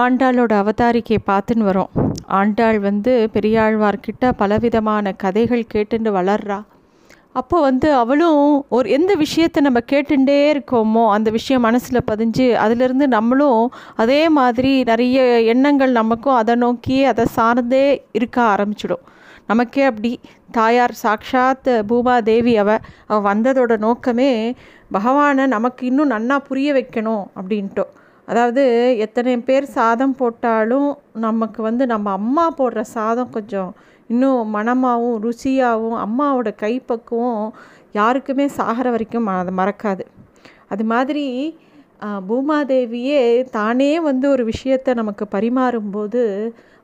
ஆண்டாளோட அவதாரிக்கையை பார்த்துன்னு வரோம். ஆண்டாள் வந்து பெரியாழ்வார்கிட்ட பலவிதமான கதைகள் கேட்டுண்டு வளர்றா. அப்போ வந்து அவளும் ஒரு எந்த விஷயத்தை நம்ம கேட்டுட்டே இருக்கோமோ அந்த விஷயம் மனசில் பதிஞ்சு அதிலிருந்து நம்மளும் அதே மாதிரி நிறைய எண்ணங்கள் நமக்கும் அதை நோக்கியே அதை சார்ந்தே இருக்க ஆரம்பிச்சிடும். நமக்கே அப்படி தாயார் சாக்ஷாத் பூமாதேவி அவ அவள் வந்ததோட நோக்கமே பகவானை நமக்கு இன்னும் நன்னா புரிய வைக்கணும் அப்படின்ட்டு அதாவது எத்தனை பேர் சாதம் போட்டாலும் நமக்கு வந்து நம்ம அம்மா போடுற சாதம் கொஞ்சம் இன்னும் மனமாகவும் ருசியாகவும் அம்மாவோட கைப்பக்குவம் யாருக்குமே சாகிற வரைக்கும் அதை மறக்காது. அது மாதிரி பூமாதேவியே தானே வந்து ஒரு விஷயத்தை நமக்கு பரிமாறும்போது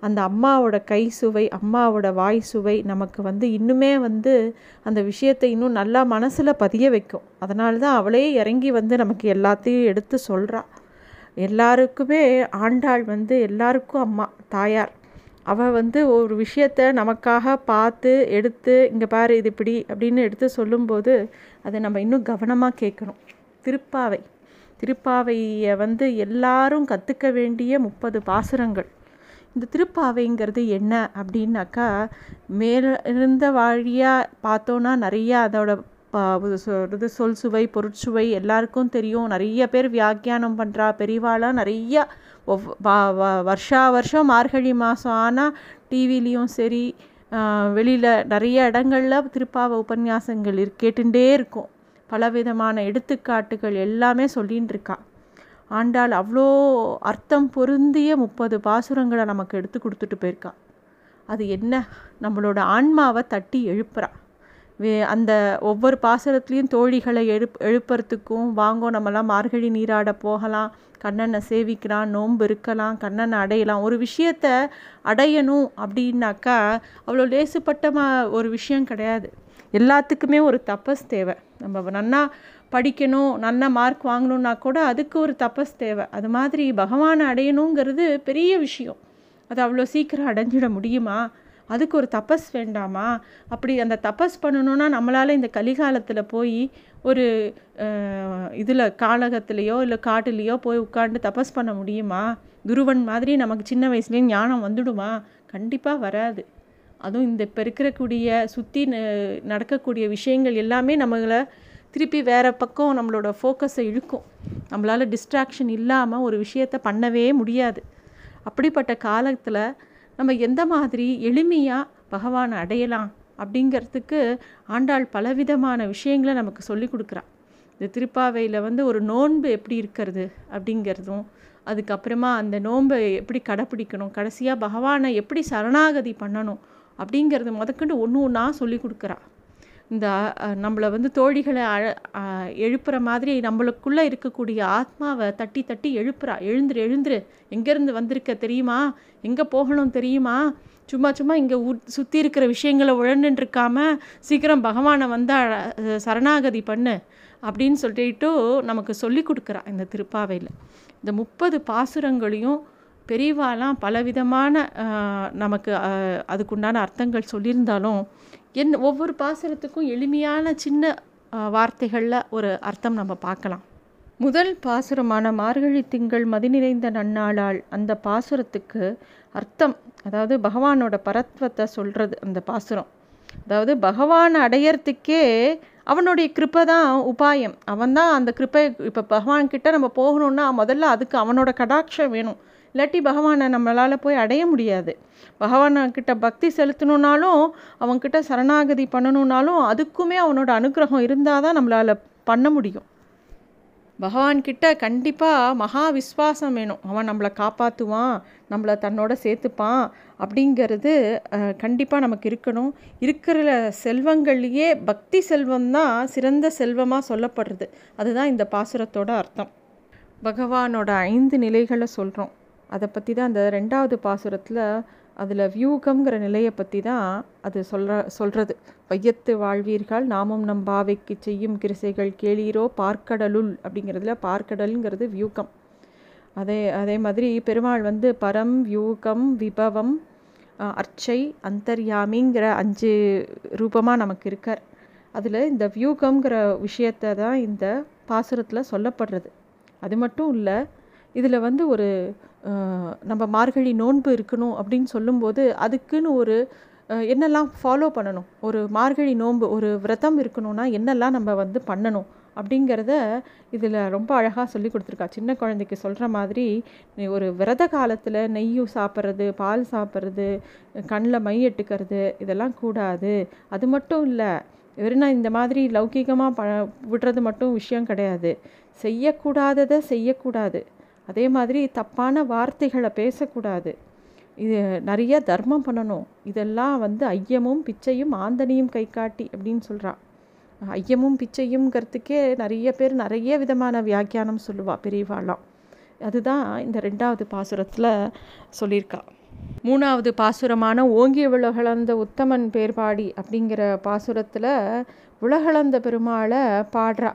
அந்த அம்மாவோட கை சுவை அம்மாவோட வாய் சுவை நமக்கு வந்து இன்னுமே வந்து அந்த விஷயத்தை இன்னும் நல்லா மனசில் பதிய வைக்கும். அதனால தான் அவளே இறங்கி வந்து நமக்கு எல்லாத்தையும் எடுத்து சொல்கிறாள் எல்லாருக்குமே ஆண்டாள் வந்து எல்லாருக்கும் அம்மா தாயார். அவள் வந்து ஒரு விஷயத்த நமக்காக பார்த்து எடுத்து இங்கே பாரு இது இப்படி அப்படின்னு எடுத்து சொல்லும்போது அதை நம்ம இன்னும் கவனமாக கேட்கணும். திருப்பாவை. திருப்பாவையை வந்து எல்லாரும் கற்றுக்க வேண்டிய முப்பது பாசுரங்கள். இந்த திருப்பாவைங்கிறது என்ன அப்படின்னாக்கா மேலிருந்த வழியாக பார்த்தோன்னா நிறையா அதோட இது சொல் சுவை பொருட்சுவை எல்லாருக்கும் தெரியும். நிறைய பேர் வியாக்கியானம் பண்ணுறா பெரிவாளாக நிறையா வருஷா வருஷம் மார்கழி மாதம் ஆனால் டிவிலையும் சரி வெளியில் நிறைய இடங்களில் திருப்பாவ உபன்யாசங்கள் இரு கேட்டுட்டே இருக்கும். பலவிதமான எடுத்துக்காட்டுகள் எல்லாமே சொல்லின்னு இருக்கா. ஆண்டாள் அவ்வளோ அர்த்தம் பொருந்திய முப்பது பாசுரங்களை நமக்கு எடுத்து கொடுத்துட்டு போயிருக்கா. அது என்ன? நம்மளோட ஆன்மாவை தட்டி எழுப்புறா. அந்த ஒவ்வொரு பாசுரத்துலேயும் தோழிகளை எழுப் எழுப்புறதுக்கும் வாங்கோ நம்மலாம் மார்கழி நீராட போகலாம் கண்ணனை சேவிக்கலாம் நோன்பு இருக்கலாம் கண்ணனை அடையலாம். ஒரு விஷயத்த அடையணும் அப்படின்னாக்கா அவ்வளோ லேசுப்பட்டமாக ஒரு விஷயம் கிடையாது. எல்லாத்துக்குமே ஒரு தப்பஸ் தேவை. நம்ம நன்னா படிக்கணும் நல்ல மார்க் வாங்கணுன்னா கூட அதுக்கு ஒரு தப்பஸ் தேவை. அது மாதிரி பகவானை அடையணுங்கிறது பெரிய விஷயம். அது அவ்வளோ சீக்கிரம் அடைஞ்சிட முடியுமா? அதுக்கு ஒரு தபஸ் வேண்டாமா? அப்படி அந்த தபஸ் பண்ணணுன்னா நம்மளால் இந்த கலிகாலத்தில் போய் ஒரு இதில் காலகத்துலேயோ இல்லை காட்டுலேயோ போய் உட்காந்து தபஸ் பண்ண முடியுமா? துருவன் மாதிரி நமக்கு சின்ன வயசுலேயும் ஞானம் வந்துடுமா? கண்டிப்பாக வராது. அதுவும் இந்த இப்போ இருக்கிறக்கூடிய சுற்றி நடக்கக்கூடிய விஷயங்கள் எல்லாமே நம்மளை திருப்பி வேறு பக்கம் நம்மளோட ஃபோக்கஸை இழுக்கும். நம்மளால் டிஸ்ட்ராக்ஷன் இல்லாமல் ஒரு விஷயத்தை பண்ணவே முடியாது. அப்படிப்பட்ட காலத்தில் நம்ம எந்த மாதிரி எளிமையாக பகவானை அடையலாம் அப்படிங்கிறதுக்கு ஆண்டாள் பலவிதமான விஷயங்களை நமக்கு சொல்லி கொடுக்குறான் இந்த திருப்பாவையில் வந்து ஒரு நோன்பு எப்படி இருக்கிறது அப்படிங்கிறதும் அதுக்கப்புறமா அந்த நோன்பை எப்படி கடைப்பிடிக்கணும் கடைசியாக பகவானை எப்படி சரணாகதி பண்ணணும் அப்படிங்கிறது முதற்கொண்டு ஒன்று ஒன்றா சொல்லி கொடுக்குறான் இந்த நம்மளை வந்து தோழிகளை அழ எழுப்புற மாதிரி நம்மளுக்குள்ளே இருக்கக்கூடிய ஆத்மாவை தட்டி தட்டி எழுப்புறா. எழுந்துரு எழுந்துரு. எங்கேருந்து வந்திருக்க தெரியுமா? எங்கே போகணும் தெரியுமா? சும்மா சும்மா இங்கே உ சுற்றி இருக்கிற விஷயங்களை உழண்டுருக்காம சீக்கிரம் பகவானை வந்தால் சரணாகதி பண்ணு அப்படின்னு சொல்லிட்டு நமக்கு சொல்லி கொடுக்குறா இந்த திருப்பாவையில். இந்த முப்பது பாசுரங்களையும் பெரியவாலாம் பலவிதமான நமக்கு அதுக்குண்டான அர்த்தங்கள் சொல்லியிருந்தாலும் என் ஒவ்வொரு பாசுரத்துக்கும் எளிமையான சின்ன வார்த்தைகளில் ஒரு அர்த்தம் நம்ம பார்க்கலாம். முதல் பாசுரமான மார்கழி திங்கள் மதி நிறைந்த நன்னாளால் அந்த பாசுரத்துக்கு அர்த்தம் அதாவது பகவானோட பரத்வத்தை சொல்கிறது அந்த பாசுரம். அதாவது பகவான் அடையறதுக்கே அவனுடைய கிருப்பை தான் உபாயம். அவன் தான் அந்த கிருப்பை இப்போ பகவான்கிட்ட நம்ம போகணுன்னா முதல்ல அதுக்கு அவனோட கடாட்சம் வேணும். இல்லாட்டி பகவானை நம்மளால் போய் அடைய முடியாது. பகவான்கிட்ட பக்தி செலுத்தணுன்னாலும் அவன்கிட்ட சரணாகதி பண்ணணுன்னாலும் அதுக்குமே அவனோட அனுகிரகம் இருந்தால் தான் நம்மளால் பண்ண முடியும். பகவான்கிட்ட கண்டிப்பாக மகா விஸ்வாசம் வேணும். அவன் நம்மளை காப்பாற்றுவான் நம்மளை தன்னோட சேர்த்துப்பான் அப்படிங்கிறது கண்டிப்பாக நமக்கு இருக்கணும். இருக்கிற செல்வங்கள்லேயே பக்தி செல்வம் தான் சிறந்த செல்வமாக சொல்லப்படுறது. அதுதான் இந்த பாசுரத்தோட அர்த்தம். பகவானோட ஐந்து நிலைகளை சொல்கிறோம் அதை பற்றி தான் அந்த ரெண்டாவது பாசுரத்தில் அதில் வியூகம்ங்கிற நிலையை பற்றி தான் அது சொல்கிற சொல்கிறது வையத்து வாழ்வீர்கள் நாமும் நம் பாவைக்கு செய்யும் கிரிசைகள் கேளீரோ பார்க்கடலுள் அப்படிங்கிறதுல பார்க்கடலுங்கிறது வியூகம். அதே அதே மாதிரி பெருமாள் வந்து பரம் வியூகம் விபவம் அர்ச்சை அந்தர்யாமிங்கிற அஞ்சு ரூபமாக நமக்கு இருக்கார். அதில் இந்த வியூகம்ங்கிற விஷயத்தை தான் இந்த பாசுரத்தில் சொல்லப்படுறது. அது மட்டும் இல்லை இதில் வந்து ஒரு நம்ம மார்கழி நோன்பு இருக்கணும் அப்படின்னு சொல்லும்போது அதுக்குன்னு ஒரு என்னெல்லாம் ஃபாலோ பண்ணணும்? ஒரு மார்கழி நோன்பு ஒரு விரதம் இருக்கணும்னா என்னெல்லாம் நம்ம வந்து பண்ணணும்? அப்படிங்கிறத இதில் ரொம்ப அழகாக சொல்லி கொடுத்துருக்கா. சின்ன குழந்தைக்கு சொல்கிற மாதிரி ஒரு விரத காலத்தில் நெய்யும் சாப்பிட்றது பால் சாப்பிட்றது கண்ணில் மை எட்டுக்கிறது இதெல்லாம் கூடாது. அது மட்டும் இல்லை வெறும் இந்த மாதிரி லௌகிகமாக ப விடுறது மட்டும் விஷயம் கிடையாது. செய்யக்கூடாததை செய்யக்கூடாது. அதே மாதிரி தப்பான வார்த்தைகளை பேசக்கூடாது. இது நிறைய தர்மம் பண்ணணும். இதெல்லாம் வந்து ஐயமும் பிச்சையும் ஆந்தனியும் கை காட்டி அப்படின்னு சொல்கிறான் ஐயமும் பிச்சையும்ங்கிறதுக்கே நிறைய பேர் நிறைய விதமான வியாக்கியானம் சொல்லுவாள் பெரியவாளாம் அதுதான் இந்த ரெண்டாவது பாசுரத்தில் சொல்லியிருக்கா. மூணாவது பாசுரமான ஓங்கி உலகளந்த உத்தமன் பேர்பாடி அப்படிங்கிற பாசுரத்தில் உலகளந்த பெருமாளை பாடுறா.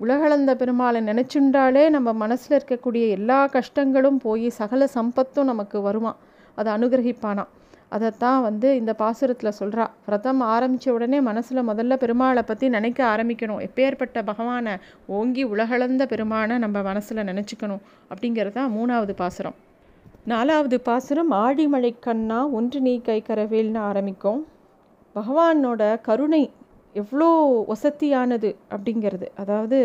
உலகளந்த பெருமாளை நினச்சுண்டாலே நம்ம மனசில் இருக்கக்கூடிய எல்லா கஷ்டங்களும் போய் சகல சம்பத்தும் நமக்கு வருமா? அதை அனுகிரகிப்பானா? அதைத்தான் வந்து இந்த பாசுரத்தில் சொல்கிறா விரதம் ஆரம்பித்த உடனே மனசில் முதல்ல பெருமாளை பற்றி நினைக்க ஆரம்பிக்கணும். எப்பேற்பட்ட பகவானை ஓங்கி உலகளந்த பெருமானை நம்ம மனசில் நினச்சிக்கணும் அப்படிங்கிறது தான் மூணாவது பாசுரம். நாலாவது பாசுரம் ஆழிமழை கண்ணா ஒன்று நீ கை கரவேல்னு ஆரம்பிக்கும். பகவானோட கருணை எவ்வளோ வசதியானது அப்படிங்கிறது. அதாவது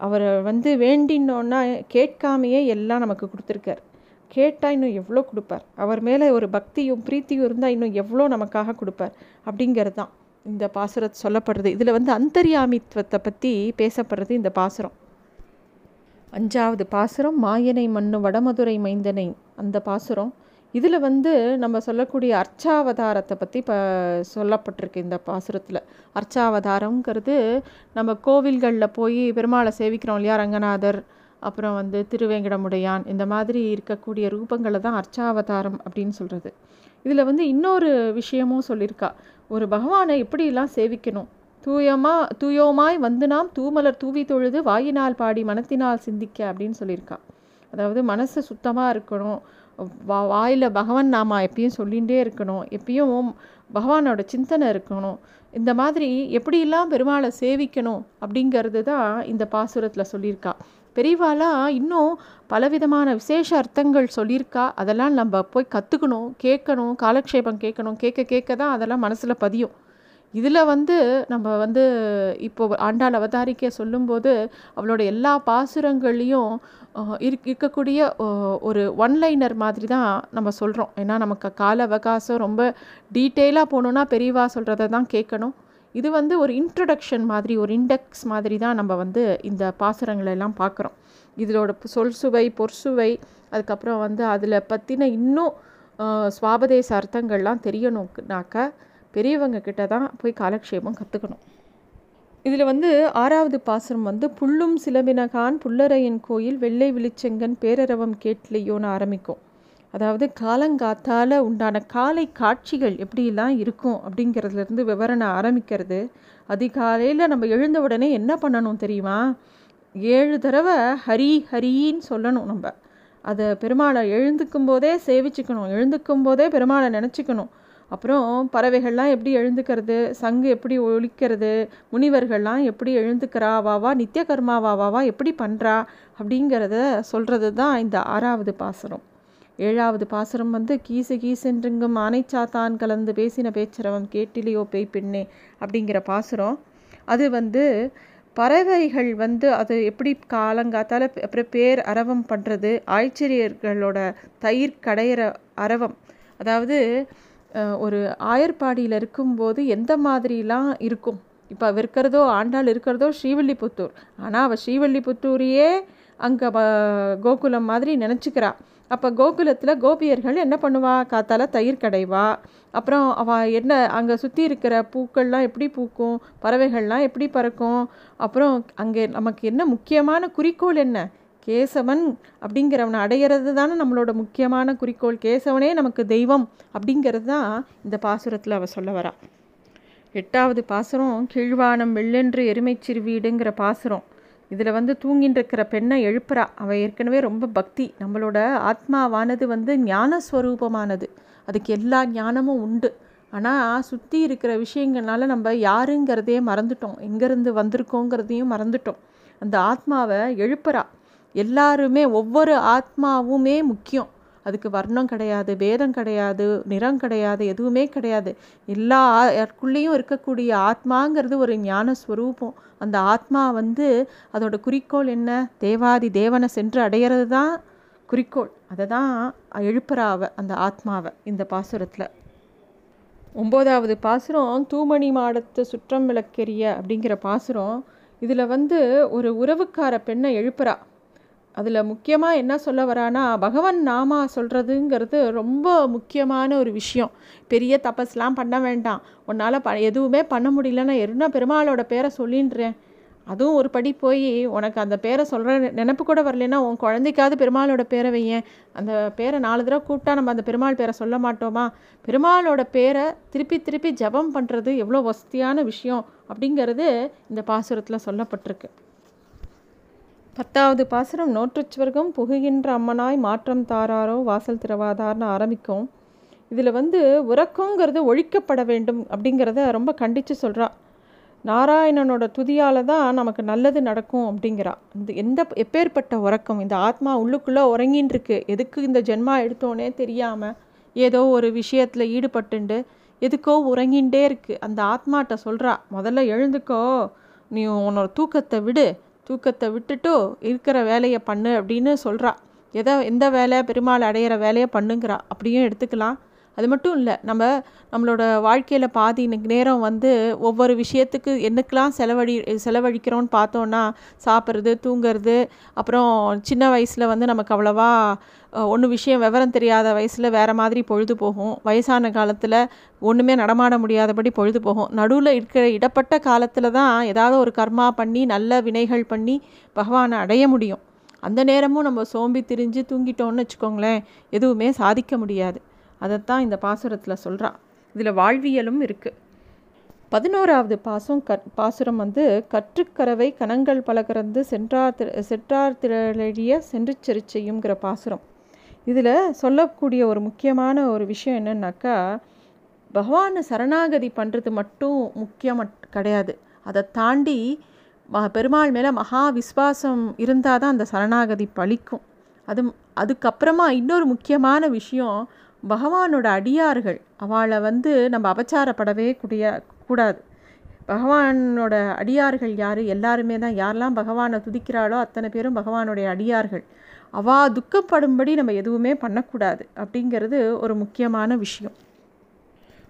அவரை வந்து வேண்டினோன்னா கேட்காமையே எல்லாம் நமக்கு கொடுத்துருக்கார். கேட்டால் இன்னும் எவ்வளோ கொடுப்பார்? அவர் மேலே ஒரு பக்தியும் பிரீத்தியும் இருந்தால் இன்னும் எவ்வளோ நமக்காக கொடுப்பார்? அப்படிங்கிறது தான் இந்த பாசுரத்தை சொல்லப்படுறது. இதில் வந்து அந்தரியாமித்துவத்தை பற்றி பேசப்படுறது இந்த பாசுரம். அஞ்சாவது பாசுரம் மாயனை மண்ணு வடமதுரை மைந்தனை அந்த பாசுரம். இதில் வந்து நம்ம சொல்லக்கூடிய அர்ச்சாவதாரத்தை பற்றி இப்போ சொல்லப்பட்டிருக்கு இந்த பாசுரத்தில். அர்ச்சாவதாரங்கிறது நம்ம கோவில்களில் போய் பெருமாளை சேவிக்கிறோம் இல்லையா ரங்கநாதர் அப்புறம் வந்து திருவேங்கடமுடையான் இந்த மாதிரி இருக்கக்கூடிய ரூபங்களை தான் அர்ச்சாவதாரம் அப்படின்னு சொல்கிறது இதில் வந்து இன்னொரு விஷயமும் சொல்லியிருக்கா. ஒரு பகவானை எப்படிலாம் சேவிக்கணும்? தூயமா தூயோமாய் வந்து நாம் தூமலர் தூவி தொழுது வாயினால் பாடி மனத்தினால் சிந்திக்க அப்படின்னு சொல்லியிருக்கா. அதாவது மனசு சுத்தமாக இருக்கணும். வா வாயில் பகவான் நாம எப்பயும் சொல்லிகிட்டே இருக்கணும். எப்பயும் பகவானோட சிந்தனை இருக்கணும். இந்த மாதிரி எப்படியெல்லாம் பெருமாளை சேவிக்கணும் அப்படிங்கிறது தான் இந்த பாசுரத்தில் சொல்லியிருக்கா. பெரியவாலாம் இன்னும் பலவிதமான விசேஷ அர்த்தங்கள் சொல்லியிருக்கா. அதெல்லாம் நம்ம போய் கற்றுக்கணும் கேட்கணும் காலக்ஷேபம் கேட்கணும் கேட்க கேட்க தான் அதெல்லாம் மனசில் பதியும். இதில் வந்து நம்ம வந்து இப்போ ஆண்டாள் அவதாரிக்க சொல்லும்போது அவளோட எல்லா பாசுரங்கள்லேயும் இருக்கக்கூடிய ஒரு ஒன்லைனர் மாதிரி தான் நம்ம சொல்கிறோம் ஏன்னா நமக்கு கால அவகாசம் ரொம்ப டீட்டெயிலாக போகணுன்னா பெரியவா சொல்கிறத தான் கேட்கணும். இது வந்து ஒரு இன்ட்ரடக்ஷன் மாதிரி ஒரு இண்டெக்ஸ் மாதிரி தான் நம்ம வந்து இந்த பாசுரங்களை எல்லாம் பார்க்குறோம். இதோட சொல் சுவை பொற்சுவை அதுக்கப்புறம் வந்து அதில் பற்றின இன்னும் சுவாபதேச அர்த்தங்கள்லாம் தெரியணும்னாக்க பெரியவங்க கிட்ட தான் போய் காலக்ஷேபம் கற்றுக்கணும் இதில் வந்து ஆறாவது பாசுரம் வந்து புல்லும் சிலம்பினகான் புல்லரையன் கோயில் வெள்ளை விழிச்செங்கன் பேரரவம் கேட்லையோன்னு ஆரம்பிக்கும். அதாவது காலங்காத்தால் உண்டான காலை காட்சிகள் எப்படிலாம் இருக்கும் அப்படிங்கிறதுலேருந்து விவரணை ஆரம்பிக்கிறது. அதிகாலையில் நம்ம எழுந்த உடனே என்ன பண்ணணும் தெரியுமா? ஏழு தடவை ஹரி ஹரின்னு சொல்லணும் நம்ம. அதை பெருமாளை எழுந்துக்கும் போதே சேவிச்சுக்கணும். எழுந்துக்கும் போதே பெருமாளை நினச்சிக்கணும். அப்புறம் பறவைகள்லாம் எப்படி எழுந்துக்கிறது? சங்கு எப்படி ஒழிக்கிறது? முனிவர்கள்லாம் எப்படி எழுந்துக்கிறா? வாவா நித்திய கர்மாவாவாவா எப்படி பண்ணுறா அப்படிங்கிறத சொல்கிறது தான் இந்த ஆறாவது பாசுரம். ஏழாவது பாசுரம் வந்து கீசு கீசென்றுங்கும் ஆனைச்சாத்தான் கலந்து பேசின பேச்சரவம் கேட்டிலேயோ பேய் பெண்ணே அப்படிங்கிற பாசுரம். அது வந்து பறவைகள் வந்து அது எப்படி காலங்காத்தால் அப்புறம் பேர் அரவம் பண்ணுறது ஆய்ச்சரியர்களோட தயிர் கடையிற அரவம். அதாவது ஒரு ஆயர்பாடியில் இருக்கும்போது எந்த மாதிரிலாம் இருக்கும்? இப்போ இருக்கிறதோ ஆண்டாள் இருக்கிறதோ ஸ்ரீவல்லிபுத்தூர். ஆனால் அவள் ஸ்ரீவல்லிபுத்தூரையே அங்கே கோகுலம் மாதிரி நினச்சிக்கிறா. அப்போ கோகுலத்தில் கோபியர்கள் என்ன பண்ணுவா? காத்தால தயிர் கடைவா. அப்புறம் அவள் என்ன அங்கே சுற்றி இருக்கிற பூக்கள்லாம் எப்படி பூக்கும்? பறவைகள்லாம் எப்படி பறக்கும்? அப்புறம் அங்கே நமக்கு என்ன முக்கியமான குறிக்கோள் என்ன? கேசவன் அப்படிங்கிறவனை அடையிறது தானே நம்மளோட முக்கியமான குறிக்கோள். கேசவனே நமக்கு தெய்வம் அப்படிங்கிறது தான் இந்த பாசுரத்தில் அவள் சொல்ல வரா. எட்டாவது பாசுரம் கீழ்வானம் வெள்ளென்று எருமைச்சிறுவீடுங்கிற பாசுரம். இதில் வந்து தூங்கின்னு இருக்கிற பெண்ணை எழுப்புறா. அவள் ஏற்கனவே ரொம்ப பக்தி. நம்மளோட ஆத்மாவானது வந்து ஞானஸ்வரூபமானது. அதுக்கு எல்லா ஞானமும் உண்டு. ஆனால் சுற்றி இருக்கிற விஷயங்கள்னால நம்ம யாருங்கிறதையே மறந்துட்டோம். எங்கேருந்து வந்திருக்கோங்கிறதையும் மறந்துட்டோம். அந்த ஆத்மாவை எழுப்புறா. எல்லாருமே ஒவ்வொரு ஆத்மாவுமே முக்கியம். அதுக்கு வர்ணம் கிடையாது பேதம் கிடையாது நிறம் கிடையாது எதுவுமே கிடையாது. எல்லா யாருக்குள்ளேயும் இருக்கக்கூடிய ஆத்மாங்கிறது ஒரு ஞான ஸ்வரூபம் அந்த ஆத்மா வந்து அதோட குறிக்கோள் என்ன? தேவாதி தேவனை சென்று அடையிறது தான் குறிக்கோள். அதை தான் எழுப்புறாவ அந்த ஆத்மாவை இந்த பாசுரத்தில். ஒம்போதாவது பாசுரம் தூமணி மாடத்து சுற்றம் விளக்கெரிய அப்படிங்கிற பாசுரம் இதில் வந்து ஒரு உறவுக்கார பெண்ணை எழுப்புறா. அதில் முக்கியமாக என்ன சொல்ல வரானா பகவன் நாமா சொல்கிறதுங்கிறது ரொம்ப முக்கியமான ஒரு விஷயம். பெரிய தபஸ்லாம் பண்ண வேண்டாம். உன்னால் ப எதுவுமே பண்ண முடியலன்னா என்ன பெருமாளோட பேரை சொல்லின்றேன். அதுவும் ஒரு படி போய் உனக்கு அந்த பேரை சொல்கிற நினப்பு கூட வரலன்னா உன் குழந்தைக்காவது பெருமாளோட பேரை வையேன். அந்த பேரை நாலு தடவை கூப்பிட்டா நம்ம அந்த பெருமாள் பேரை சொல்ல மாட்டோமா? பெருமாளோட பேரை திருப்பி திருப்பி ஜபம் பண்ணுறது எவ்வளோ வசதியான விஷயம் அப்படிங்கிறது இந்த பாசுரத்தில் சொல்லப்பட்டிருக்கு. பத்தாவது பாசுரம் நோற்றுச்சுவர்க்கம் புகுகின்ற அம்மனாய் மாற்றம் தாராரோ வாசல் திறவாதார்னு ஆரம்பிக்கும். இதில் வந்து உறக்கங்கிறது ஒழிக்கப்பட வேண்டும் அப்படிங்கிறத ரொம்ப கண்டித்து சொல்கிறா நாராயணனோட துதியால் தான் நமக்கு நல்லது நடக்கும் அப்படிங்கிறா. இந்த எந்த எப்பேற்பட்ட உறக்கம்? இந்த ஆத்மா உள்ளுக்குள்ளே உறங்கின்னு இருக்கு எதுக்கு இந்த ஜென்மா எடுத்தோன்னே தெரியாமல் ஏதோ ஒரு விஷயத்தில் ஈடுபட்டுண்டு எதுக்கோ உறங்கின்றே இருக்குது அந்த ஆத்மாட்ட சொல்கிறா முதல்ல எழுந்துக்கோ நீ உன்னோட தூக்கத்தை விடு. தூக்கத்தை விட்டுட்டு இருக்கிற வேலையை பண்ணு அப்படின்னு சொல்கிறா எதை எந்த வேலை? பெருமாள் அடையிற வேலையை பண்ணுங்கிறா. அப்படியும் எடுத்துக்கலாம். அது மட்டும் இல்லை நம்ம நம்மளோட வாழ்க்கையில் பாதி நேரம் வந்து ஒவ்வொரு விஷயத்துக்கு என்னக்கெலாம் செலவழி செலவழிக்கிறோன்னு பார்த்தோன்னா சாப்பிட்றது தூங்கிறது அப்புறம் சின்ன வயசில் வந்து நமக்கு அவ்வளோவா ஒன்று விஷயம் விவரம் தெரியாத வயசில் வேறு மாதிரி பொழுது போகும். வயசான காலத்தில் ஒன்றுமே நடமாட முடியாதபடி பொழுது போகும். நடுவில் இருக்கிற இடப்பட்ட காலத்தில் தான் ஏதாவது ஒரு கர்மா பண்ணி நல்ல வினைகள் பண்ணி பகவானை அடைய முடியும். அந்த நேரமும் நம்ம சோம்பி திரிஞ்சு தூங்கிட்டோன்னு வச்சுக்கோங்களேன் எதுவுமே சாதிக்க முடியாது. அதைத்தான் இந்த பாசுரத்தில் சொல்கிறா இதில் வாழ்வியலும் இருக்குது பதினோராவது பாசம் கற் பாசுரம் வந்து கற்றுக்கரவை கணங்கள் பலகறந்து சென்றார் திரு செற்றார் திரளிய சென்று செருச்செய்யுங்கிற பாசுரம். இதில் சொல்லக்கூடிய ஒரு முக்கியமான ஒரு விஷயம் என்னன்னாக்கா பகவானை சரணாகதி பண்ணுறது மட்டும் முக்கியம் கிடையாது. அதை தாண்டி பெருமாள் மேலே மகா விஸ்வாசம் இருந்தால் தான் அந்த சரணாகதி பழிக்கும் அது அதுக்கப்புறமா இன்னொரு முக்கியமான விஷயம் பகவானோட அடியார்கள். அவளை வந்து நம்ம அபச்சாரப்படவே கூடிய கூடாது. பகவானோட அடியார்கள் யார்? எல்லாருமே தான். யாரெல்லாம் பகவானை துதிக்கிறாளோ அத்தனை பேரும் பகவானுடைய அடியார்கள். அவா துக்கப்படும்படி நம்ம எதுவுமே பண்ணக்கூடாது அப்படிங்கிறது ஒரு முக்கியமான விஷயம்.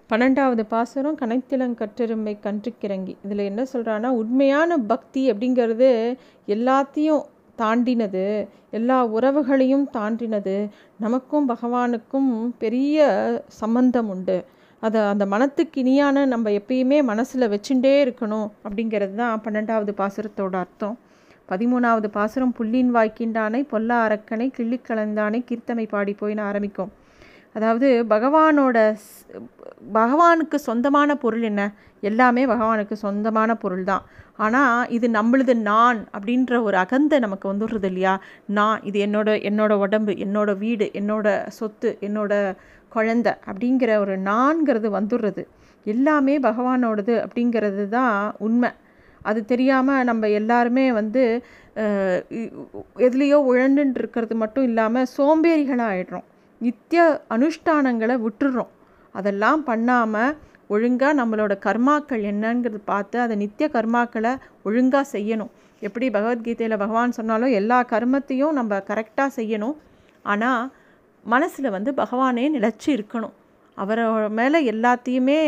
பன்னெண்டாவது பாசுரம் கனைத்திலங்கற்றெருமை கன்றுக்கிறங்கி இதில் என்ன சொல்கிறான்னா உண்மையான பக்தி அப்படிங்கிறது எல்லாத்தையும் தாண்டினது. எல்லா உறவுகளையும் தாண்டினது. நமக்கும் பகவானுக்கும் பெரிய சம்பந்தம் உண்டு. அதை அந்த மனத்துக்கு இனியான நம்ம எப்பயுமே மனசில் வச்சுட்டே இருக்கணும் அப்படிங்கிறது தான் பன்னெண்டாவது பாசுரத்தோட அர்த்தம். பதிமூணாவது பாசுரம் புள்ளின் வாய்க்கின்றானை பொல்லா அரக்கனை கிள்ளி கீர்த்தமை பாடி போயின்னு ஆரம்பிக்கும். அதாவது பகவானோட பகவானுக்கு சொந்தமான பொருள் என்ன? எல்லாமே பகவானுக்கு சொந்தமான பொருள் தான் ஆனால் இது நம்மளது நான் அப்படின்ற ஒரு அகந்தை நமக்கு வந்துடுறது இல்லையா? நான் இது என்னோட என்னோட உடம்பு என்னோட வீடு என்னோட சொத்து என்னோட குழந்த அப்படிங்கிற ஒரு நான்கிறது வந்துடுறது. எல்லாமே பகவானோடது அப்படிங்கிறது தான் உண்மை. அது தெரியாமல் நம்ம எல்லாருமே வந்து எதுலேயோ உழண்டுன்னு இருக்கிறது மட்டும் இல்லாமல் சோம்பேறிகளாக ஆயிடுறோம் நித்திய அனுஷ்டானங்களை விட்டுடுறோம் அதெல்லாம் பண்ணாமல் ஒழுங்காக நம்மளோட கர்மாக்கள் என்னங்கிறது பார்த்து அதை நித்திய கர்மாக்களை ஒழுங்காக செய்யணும். எப்படி பகவத்கீதையில் பகவான் சொன்னாலும் எல்லா கர்மத்தையும் நம்ம கரெக்டாக செய்யணும். ஆனால் மனசில் வந்து பகவானே நிலச்சி இருக்கணும். அவரை மேலே எல்லாத்தையுமே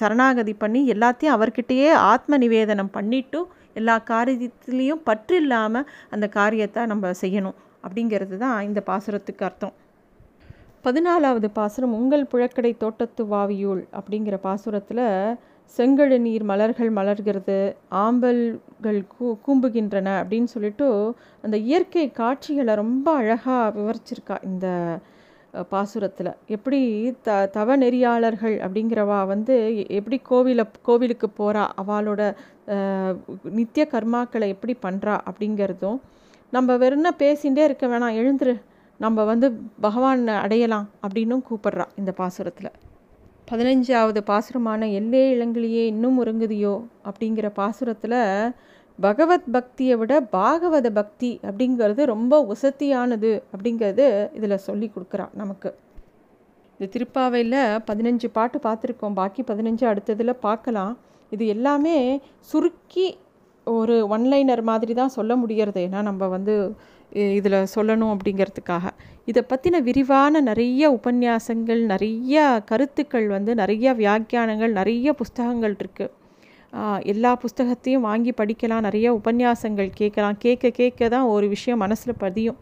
சரணாகதி பண்ணி எல்லாத்தையும் அவர்கிட்டயே ஆத்ம நிவேதனம் பண்ணிவிட்டு எல்லா காரியத்துலேயும் பற்று இல்லாமல் அந்த காரியத்தை நம்ம செய்யணும். அப்படிங்கிறது தான் இந்த பாசுரத்துக்கு அர்த்தம். பதினாலாவது பாசுரம் உங்கள் புழக்கடை தோட்டத்து வாவியூள் அப்படிங்கிற பாசுரத்தில் செங்கழு நீர் மலர்கள் மலர்கிறது ஆம்பல்கள் கூ கூம்புகின்றன அப்படின்னு சொல்லிட்டு அந்த இயற்கை காட்சிகளை ரொம்ப அழகாக விவரிச்சிருக்கா இந்த பாசுரத்தில். எப்படி த தவ நெறியாளர்கள் அப்படிங்கிறவா வந்து எப்படி கோவிலை கோவிலுக்கு போகிறா அவளோட நித்திய கர்மாக்களை எப்படி பண்ணுறா அப்படிங்கிறதும் நம்ம வெறும்னா பேசிகிட்டே இருக்க வேணாம் எழுந்துரு. நம்ம வந்து பகவான் அடையலாம் அப்படின்னும் கூப்பிட்றா இந்த பாசுரத்தில். பதினஞ்சாவது பாசுரமான எல்லே இளங்கிலேயே இன்னும் உறங்குதியோ அப்படிங்கிற பாசுரத்தில் பகவத் பக்தியை விட பாகவத பக்தி அப்படிங்கிறது ரொம்ப உசத்தியானது அப்படிங்கிறது இதில் சொல்லி கொடுக்குறான் நமக்கு. இந்த திருப்பாவையில் பதினஞ்சு பாட்டு பார்த்துருக்கோம். பாக்கி பதினஞ்சு அடுத்ததில் பார்க்கலாம். இது எல்லாமே சுருக்கி ஒரு ஒன்லைனர் மாதிரி தான் சொல்ல முடியறது. ஏன்னா நம்ம வந்து இதில் சொல்லணும் அப்படிங்கிறதுக்காக. இதை பற்றின விரிவான நிறைய உபன்யாசங்கள் நிறைய கருத்துக்கள் வந்து நிறைய வியாக்கியானங்கள் நிறைய புஸ்தகங்கள் இருக்குது எல்லா புஸ்தகத்தையும் வாங்கி படிக்கலாம் நிறைய உபன்யாசங்கள் கேட்கலாம். கேட்க கேட்க தான் ஒரு விஷயம் மனசில் பதியும்.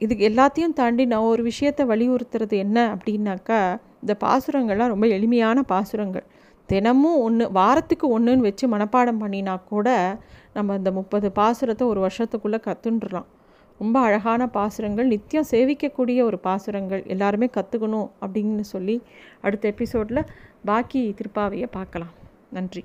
இது எல்லாத்தையும் தாண்டி நான் ஒரு விஷயத்தை வலியுறுத்துறது என்ன அப்படின்னாக்கா இந்த பாசுரங்கள்லாம் ரொம்ப எளிமையான பாசுரங்கள். தினமும் ஒன்று வாரத்துக்கு ஒன்றுன்னு வச்சு மனப்பாடம் பண்ணினா கூட நம்ம இந்த முப்பது பாசுரத்தை ஒரு வருஷத்துக்குள்ளே கற்றுன்றலாம் ரொம்ப அழகான பாசுரங்கள் நித்தியம் சேவிக்கக்கூடிய ஒரு பாசுரங்கள். எல்லாருமே கற்றுக்கணும் அப்படின்னு சொல்லி அடுத்த எபிசோடில் பாக்கி திருப்பாவையை பார்க்கலாம் நன்றி.